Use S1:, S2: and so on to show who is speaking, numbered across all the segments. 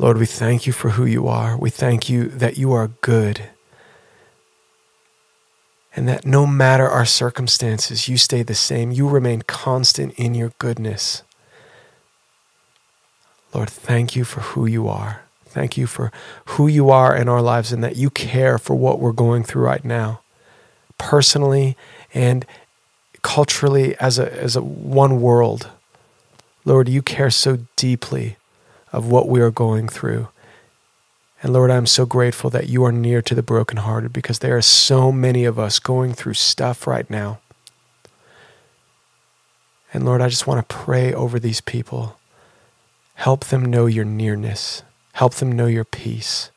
S1: Lord, we thank you for who you are. We thank you that you are good. And that no matter our circumstances, you stay the same. You remain constant in your goodness. Lord, thank you for who you are. Thank you for who you are in our lives and that you care for what we're going through right now, personally and culturally as a, as a one world. Lord, you care so deeply of what we are going through. And Lord, I'm so grateful that you are near to the brokenhearted because there are so many of us going through stuff right now. And Lord, I just want to pray over these people. Help them know your nearness. Help them know your peace.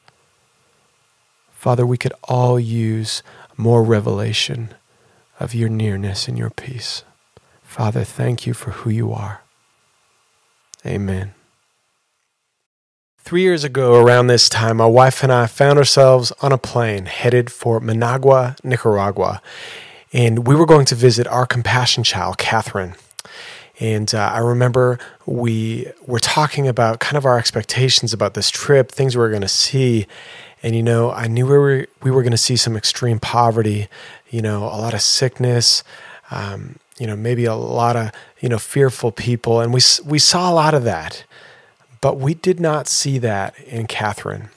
S1: Father, we could all use more revelation of your nearness and your peace. Father, thank you for who you are. Amen. Three years ago, around this time, my wife and I found ourselves on a plane headed for Managua, Nicaragua. And we were going to visit our compassion child, Catherine. And uh, I remember we were talking about kind of our expectations about this trip, things we were going to see. And, you know, I knew we were, we were going to see some extreme poverty, you know, a lot of sickness, um, you know, maybe a lot of, you know, fearful people. And we, we saw a lot of that. But we did not see that in Catherine.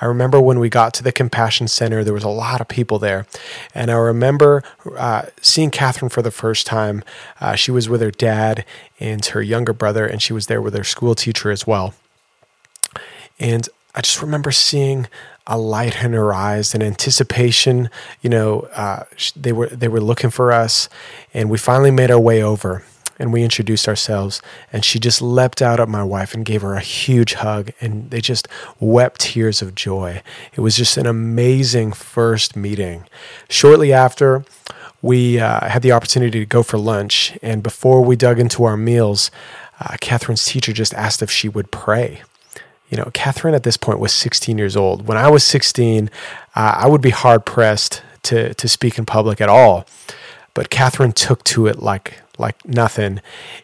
S1: I remember when we got to the Compassion Center, there was a lot of people there. And I remember uh, seeing Catherine for the first time. Uh, she was with her dad and her younger brother, and she was there with her school teacher as well. And I just remember seeing a light in her eyes and anticipation. You know, uh, they were they were looking for us, and we finally made our way over and we introduced ourselves and she just leapt out at my wife and gave her a huge hug and they just wept tears of joy. It was just an amazing first meeting. Shortly after we uh, had the opportunity to go for lunch and before we dug into our meals uh, catherine's teacher just asked if she would pray. You know catherine at this point was 16 years old. When i was 16 uh, i would be hard pressed to, to speak in public at all but catherine took to it like like nothing.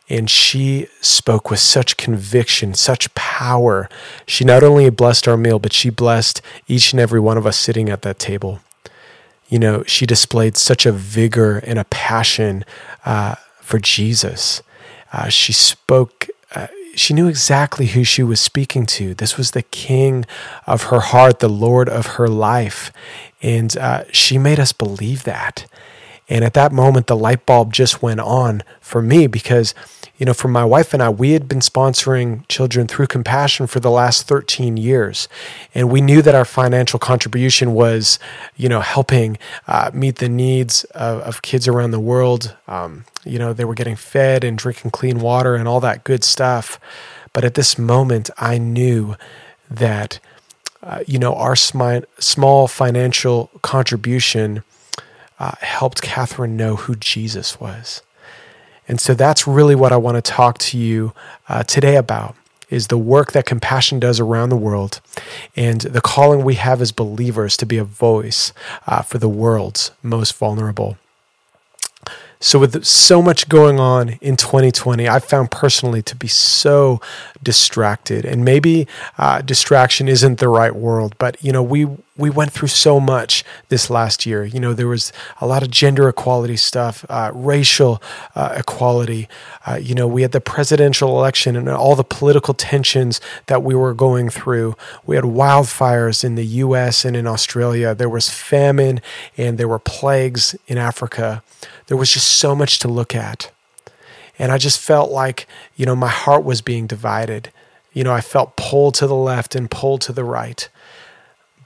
S1: And she spoke with such conviction, such power. She not only blessed our meal, but she blessed each and every one of us sitting at that table. You know, she displayed such a vigor and a passion uh, for Jesus. Uh, she spoke. Uh, she knew exactly who she was speaking to. This was the King of her heart, the Lord of her life. And uh, she made us believe that. And at that moment, the light bulb just went on for me because, you know, for my wife and I, we had been sponsoring children through compassion for the last 13 years. And we knew that our financial contribution was, you know, helping uh, meet the needs of, of, kids around the world. Um, you know, they were getting fed and drinking clean water and all that good stuff. But at this moment, I knew that, uh, you know, our smi- small financial contribution uh, helped Catherine know who Jesus was. And so that's really what I want to talk to you uh, today about is the work that compassion does around the world and the calling we have as believers to be a voice uh, for the world's most vulnerable. So, with so much going on in 2020, I found personally to be so distracted. And maybe uh, distraction isn't the right word, but you know, we we went through so much this last year. You know, there was a lot of gender equality stuff, uh, racial uh, equality. Uh, you know, we had the presidential election and all the political tensions that we were going through. We had wildfires in the U.S. and in Australia. There was famine and there were plagues in Africa. There was just so much to look at. And I just felt like, you know, my heart was being divided. You know, I felt pulled to the left and pulled to the right.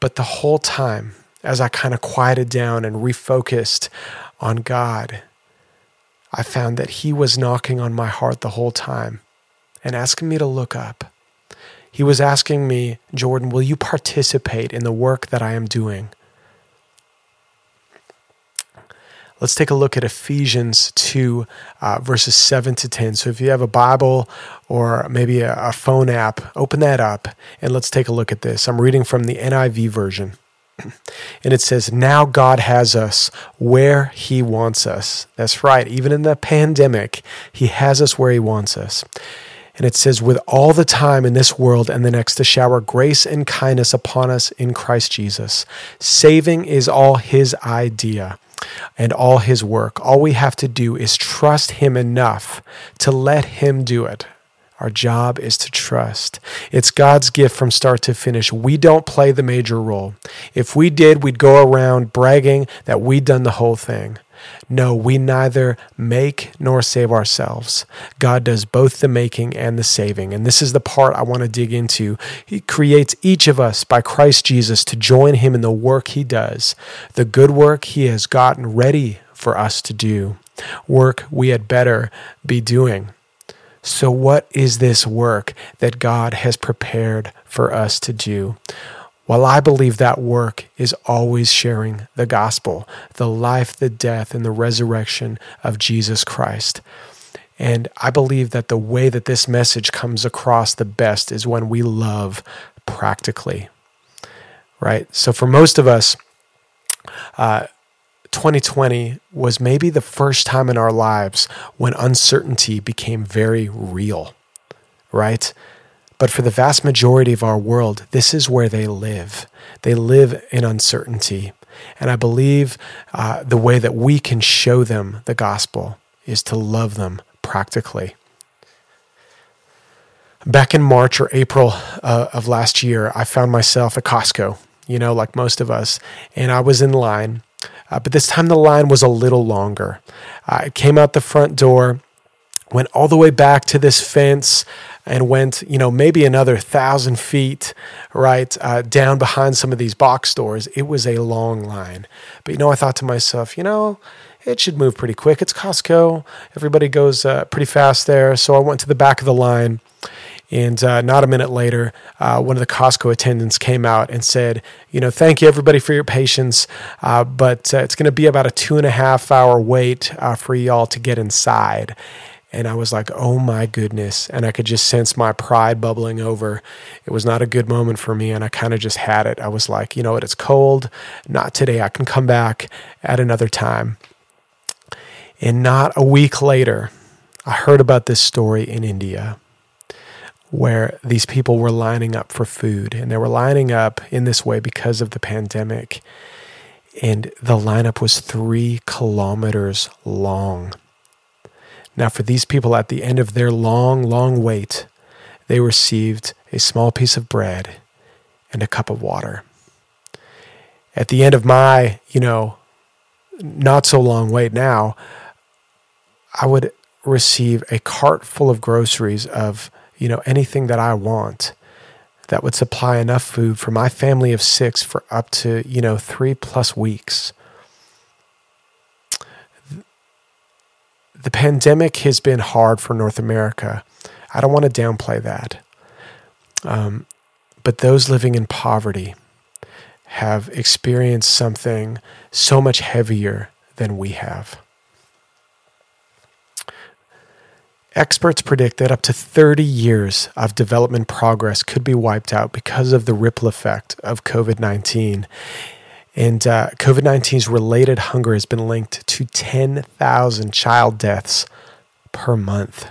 S1: But the whole time, as I kind of quieted down and refocused on God, I found that He was knocking on my heart the whole time and asking me to look up. He was asking me, Jordan, will you participate in the work that I am doing? Let's take a look at Ephesians 2, uh, verses 7 to 10. So if you have a Bible or maybe a, a phone app, open that up and let's take a look at this. I'm reading from the NIV version. And it says, Now God has us where He wants us. That's right. Even in the pandemic, He has us where He wants us. And it says, with all the time in this world and the next to shower grace and kindness upon us in Christ Jesus. Saving is all his idea and all his work. All we have to do is trust him enough to let him do it. Our job is to trust. It's God's gift from start to finish. We don't play the major role. If we did, we'd go around bragging that we'd done the whole thing. No, we neither make nor save ourselves. God does both the making and the saving. And this is the part I want to dig into. He creates each of us by Christ Jesus to join him in the work he does, the good work he has gotten ready for us to do, work we had better be doing. So, what is this work that God has prepared for us to do? While I believe that work is always sharing the gospel, the life, the death, and the resurrection of Jesus Christ. And I believe that the way that this message comes across the best is when we love practically, right? So for most of us, uh, 2020 was maybe the first time in our lives when uncertainty became very real, right? But for the vast majority of our world, this is where they live. They live in uncertainty. And I believe uh, the way that we can show them the gospel is to love them practically. Back in March or April uh, of last year, I found myself at Costco, you know, like most of us, and I was in line. Uh, but this time the line was a little longer. I came out the front door, went all the way back to this fence and went, you know, maybe another thousand feet, right, uh, down behind some of these box stores. It was a long line. But, you know, I thought to myself, you know, it should move pretty quick. It's Costco. Everybody goes uh, pretty fast there. So I went to the back of the line. And uh, not a minute later, uh, one of the Costco attendants came out and said, You know, thank you everybody for your patience, uh, but uh, it's going to be about a two and a half hour wait uh, for y'all to get inside. And I was like, oh my goodness. And I could just sense my pride bubbling over. It was not a good moment for me. And I kind of just had it. I was like, you know what? It's cold. Not today. I can come back at another time. And not a week later, I heard about this story in India where these people were lining up for food. And they were lining up in this way because of the pandemic. And the lineup was three kilometers long. Now, for these people at the end of their long, long wait, they received a small piece of bread and a cup of water. At the end of my, you know, not so long wait now, I would receive a cart full of groceries of, you know, anything that I want that would supply enough food for my family of six for up to, you know, three plus weeks. The pandemic has been hard for North America. I don't want to downplay that. Um, but those living in poverty have experienced something so much heavier than we have. Experts predict that up to 30 years of development progress could be wiped out because of the ripple effect of COVID 19 and uh, COVID 19's related hunger has been linked to 10,000 child deaths per month.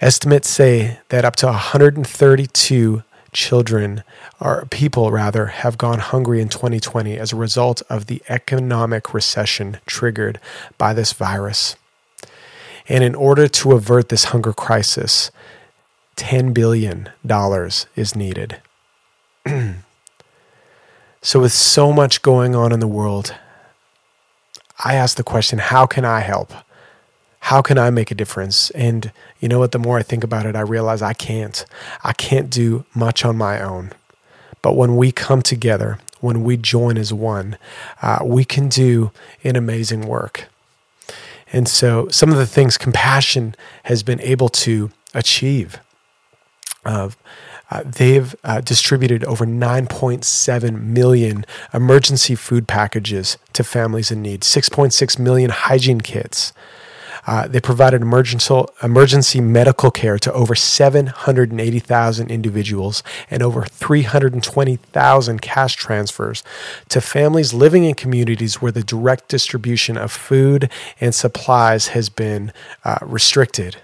S1: Estimates say that up to 132 children, or people rather, have gone hungry in 2020 as a result of the economic recession triggered by this virus. And in order to avert this hunger crisis, $10 billion is needed. So, with so much going on in the world, I ask the question how can I help? How can I make a difference? And you know what? The more I think about it, I realize I can't. I can't do much on my own. But when we come together, when we join as one, uh, we can do an amazing work. And so, some of the things compassion has been able to achieve. Uh, uh, they've uh, distributed over 9.7 million emergency food packages to families in need, 6.6 million hygiene kits. Uh, they provided emergency, emergency medical care to over 780,000 individuals and over 320,000 cash transfers to families living in communities where the direct distribution of food and supplies has been uh, restricted.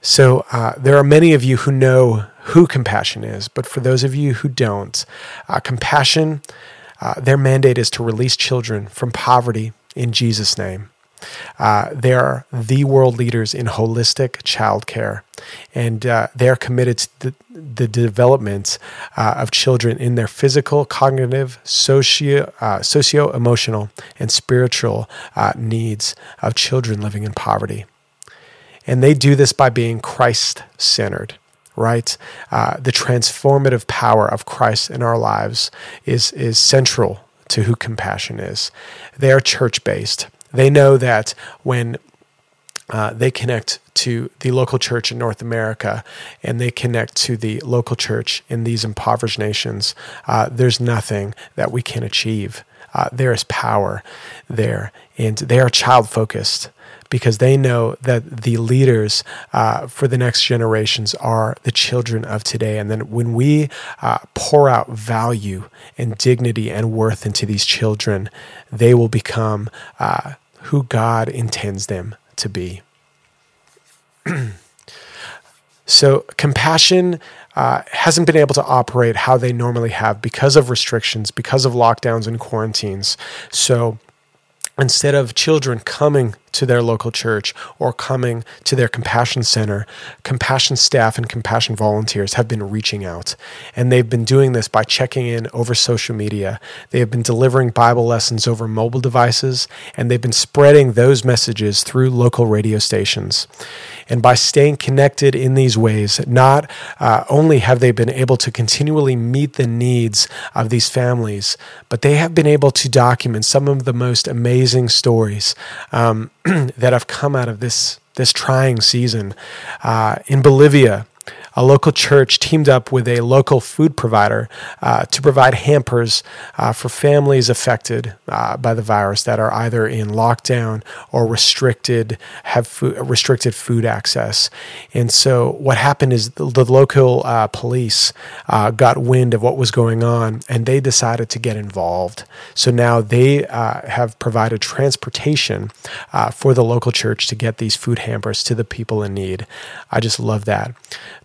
S1: So uh, there are many of you who know who compassion is, but for those of you who don't, uh, compassion, uh, their mandate is to release children from poverty in Jesus' name. Uh, they are the world leaders in holistic childcare, and uh, they are committed to the, the development uh, of children in their physical, cognitive, socio, uh, socio-emotional, and spiritual uh, needs of children living in poverty. And they do this by being Christ centered right? Uh, the transformative power of Christ in our lives is, is central to who compassion is. They are church based. They know that when uh, they connect to the local church in North America and they connect to the local church in these impoverished nations, uh, there's nothing that we can achieve. Uh, there is power there, and they are child focused because they know that the leaders uh, for the next generations are the children of today. And then when we uh, pour out value and dignity and worth into these children, they will become uh, who God intends them to be. so, compassion uh, hasn't been able to operate how they normally have because of restrictions, because of lockdowns and quarantines. So, instead of children coming to their local church or coming to their compassion center, compassion staff and compassion volunteers have been reaching out. And they've been doing this by checking in over social media. They have been delivering Bible lessons over mobile devices, and they've been spreading those messages through local radio stations. And by staying connected in these ways, not uh, only have they been able to continually meet the needs of these families, but they have been able to document some of the most amazing stories. Um, that have come out of this this trying season. Uh, in Bolivia, a local church teamed up with a local food provider uh, to provide hampers uh, for families affected uh, by the virus that are either in lockdown or restricted, have food, restricted food access. And so what happened is the, the local uh, police uh, got wind of what was going on and they decided to get involved. So now they uh, have provided transportation for the local church to get these food hampers to the people in need. I just love that.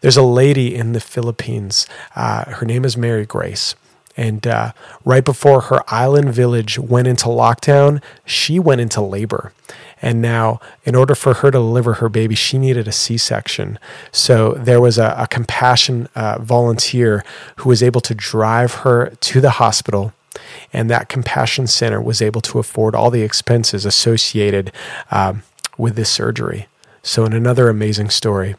S1: There's a lady in the Philippines. Uh, her name is Mary Grace. And uh, right before her island village went into lockdown, she went into labor. And now, in order for her to deliver her baby, she needed a C section. So there was a, a compassion uh, volunteer who was able to drive her to the hospital. And that compassion center was able to afford all the expenses associated um, with this surgery. So, in another amazing story,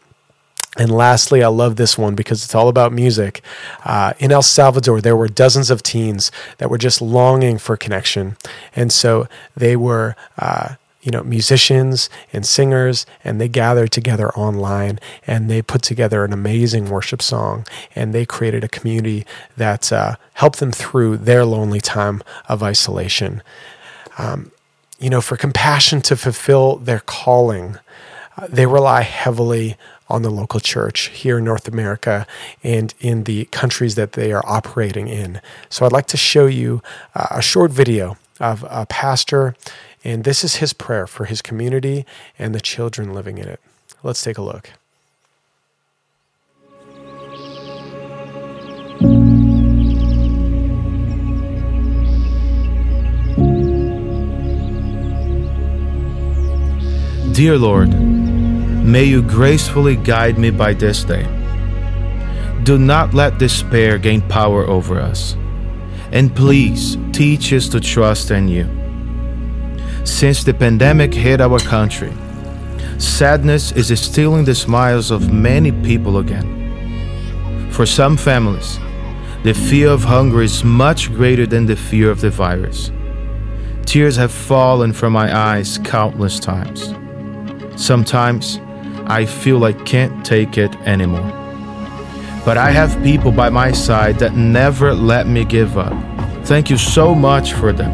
S1: and lastly, I love this one because it's all about music. Uh, in El Salvador, there were dozens of teens that were just longing for connection. And so they were, uh, you know, musicians and singers, and they gathered together online and they put together an amazing worship song. And they created a community that uh, helped them through their lonely time of isolation. Um, you know, for compassion to fulfill their calling, uh, they rely heavily on the local church here in North America and in the countries that they are operating in. So I'd like to show you uh, a short video of a pastor, and this is his prayer for his community and the children living in it. Let's take a look.
S2: Dear Lord, May you gracefully guide me by this day. Do not let despair gain power over us. And please teach us to trust in you. Since the pandemic hit our country, sadness is stealing the smiles of many people again. For some families, the fear of hunger is much greater than the fear of the virus. Tears have fallen from my eyes countless times. Sometimes, I feel I can't take it anymore. But I have people by my side that never let me give up. Thank you so much for them.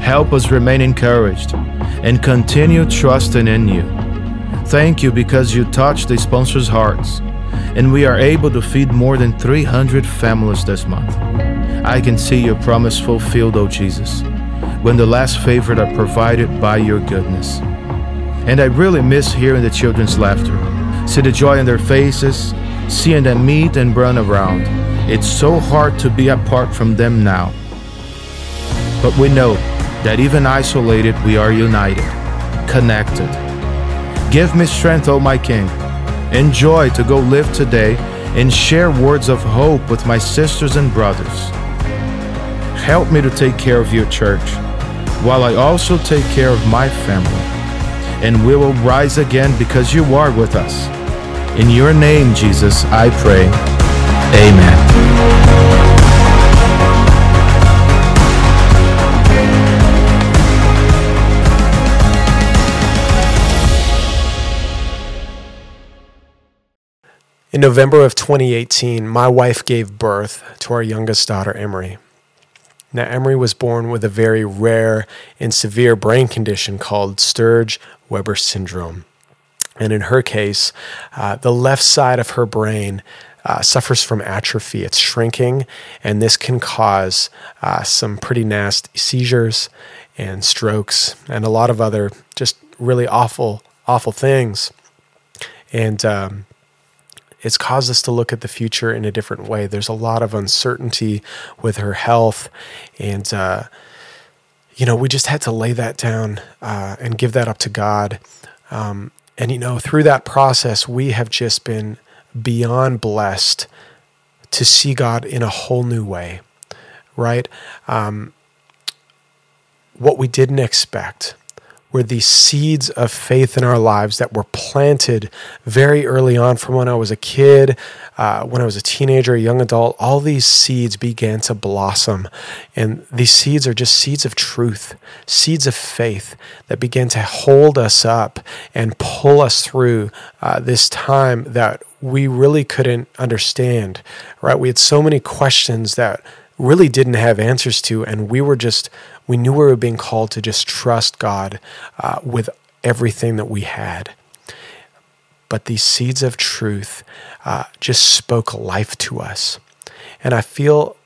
S2: Help us remain encouraged and continue trusting in you. Thank you because you touched the sponsors' hearts and we are able to feed more than 300 families this month. I can see your promise fulfilled, O oh Jesus, when the last favor are provided by your goodness. And I really miss hearing the children's laughter, See the joy in their faces, seeing them meet and run around. It's so hard to be apart from them now. But we know that even isolated, we are united, connected. Give me strength, O my King, and joy to go live today and share words of hope with my sisters and brothers. Help me to take care of your church, while I also take care of my family. And we will rise again because you are with us. In your name, Jesus, I pray. Amen.
S1: In November of 2018, my wife gave birth to our youngest daughter, Emery. Now, Emery was born with a very rare and severe brain condition called Sturge Weber syndrome. And in her case, uh, the left side of her brain uh, suffers from atrophy. It's shrinking, and this can cause uh, some pretty nasty seizures and strokes and a lot of other just really awful, awful things. And um, it's caused us to look at the future in a different way. There's a lot of uncertainty with her health, and uh, you know we just had to lay that down uh, and give that up to God. Um, and you know through that process, we have just been beyond blessed to see God in a whole new way, right? Um, what we didn't expect were these seeds of faith in our lives that were planted very early on from when I was a kid, uh, when I was a teenager, a young adult. All these seeds began to blossom. And these seeds are just seeds of truth, seeds of faith that began to hold us up and pull us through uh, this time that we really couldn't understand, right? We had so many questions that really didn't have answers to, and we were just we knew we were being called to just trust God uh, with everything that we had. But these seeds of truth uh, just spoke life to us. And I feel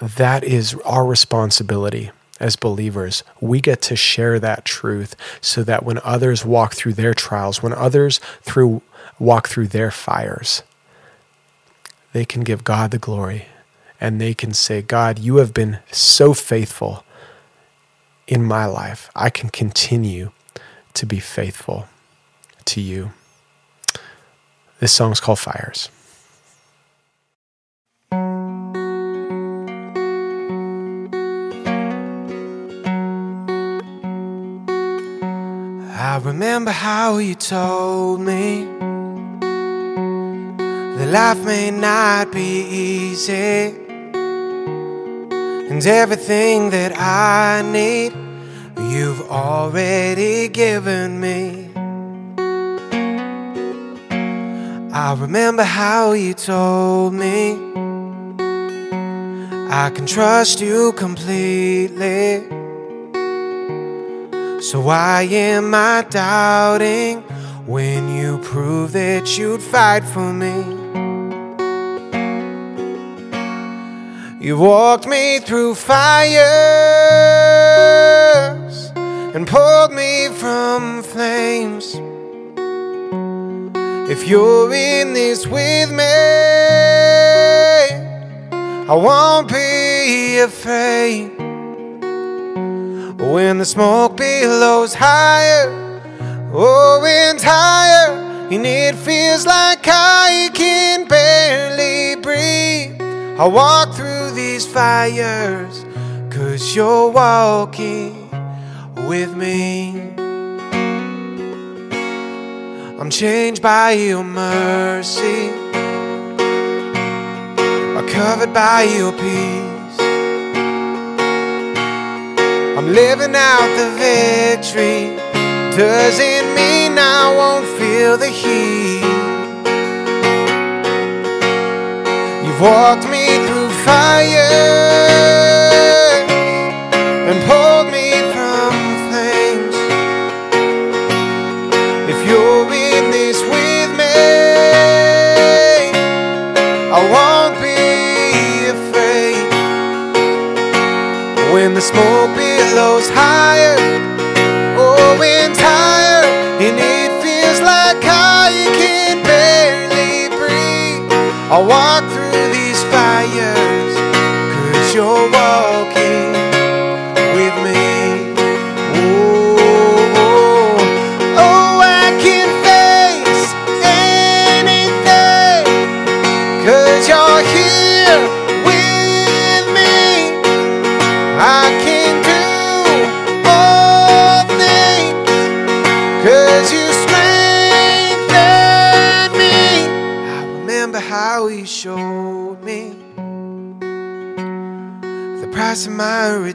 S1: that is our responsibility as believers. We get to share that truth so that when others walk through their trials, when others through walk through their fires, they can give God the glory and they can say, God, you have been so faithful in my life. I can continue to be faithful to you. This song's called Fires. I remember how you told me that life may not be easy and everything that I need, you've already given me. I remember how you told me I can trust you completely. So why am I doubting when you prove that you'd fight for me? You walked me through fires and pulled me from flames. If you're in this with me, I won't be afraid. When the smoke billows higher, oh, and higher, and it feels like I can barely breathe. I walk through these fires, cause you're walking with me. I'm changed by your mercy, I'm covered by your peace. I'm living out the victory, doesn't mean I won't feel the heat. You've walked me through fire and pulled me from flames. If you're in this with me, I won't be afraid. When the smoke billows higher, oh, and higher, and it feels like I can. Barely breathe, I'll walk through these fires, cause you're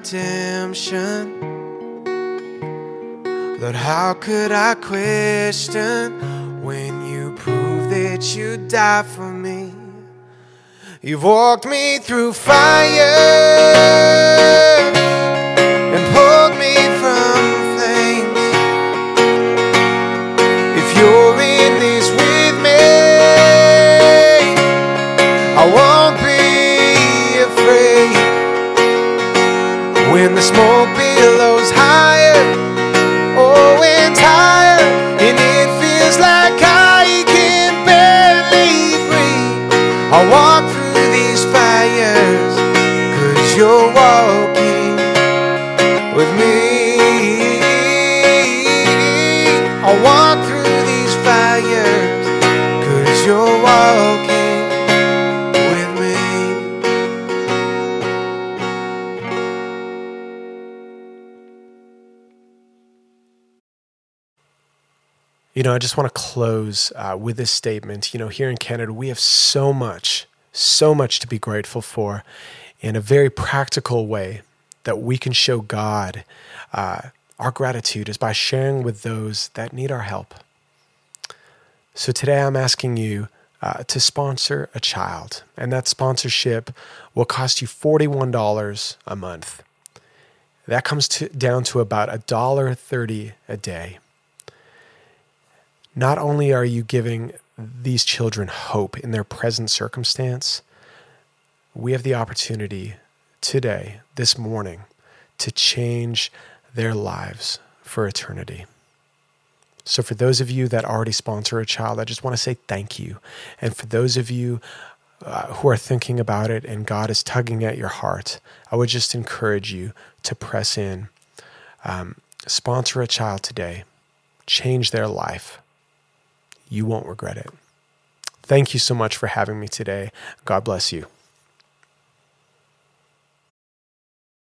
S1: redemption. Lord, how could I question when you prove that you died for me? You've walked me through fire smoke You know, I just want to close uh, with this statement. You know, here in Canada, we have so much, so much to be grateful for in a very practical way that we can show God uh, our gratitude is by sharing with those that need our help. So today I'm asking you uh, to sponsor a child, and that sponsorship will cost you $41 a month. That comes to, down to about $1.30 a day. Not only are you giving these children hope in their present circumstance, we have the opportunity today, this morning, to change their lives for eternity. So, for those of you that already sponsor a child, I just want to say thank you. And for those of you uh, who are thinking about it and God is tugging at your heart, I would just encourage you to press in. Um, sponsor a child today, change their life. You won't regret it. Thank you so much for having me today. God bless you.